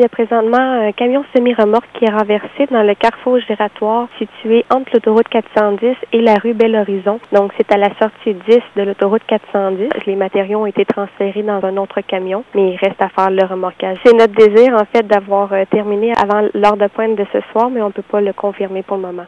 Il y a présentement un camion semi-remorque qui est renversé dans le carrefour giratoire situé entre l'autoroute 410 et la rue Bel Horizon. Donc, c'est à la sortie 10 de l'autoroute 410. Les matériaux ont été transférés dans un autre camion, mais il reste à faire le remorquage. C'est notre désir, en fait, d'avoir euh, terminé avant l'heure de pointe de ce soir, mais on ne peut pas le confirmer pour le moment.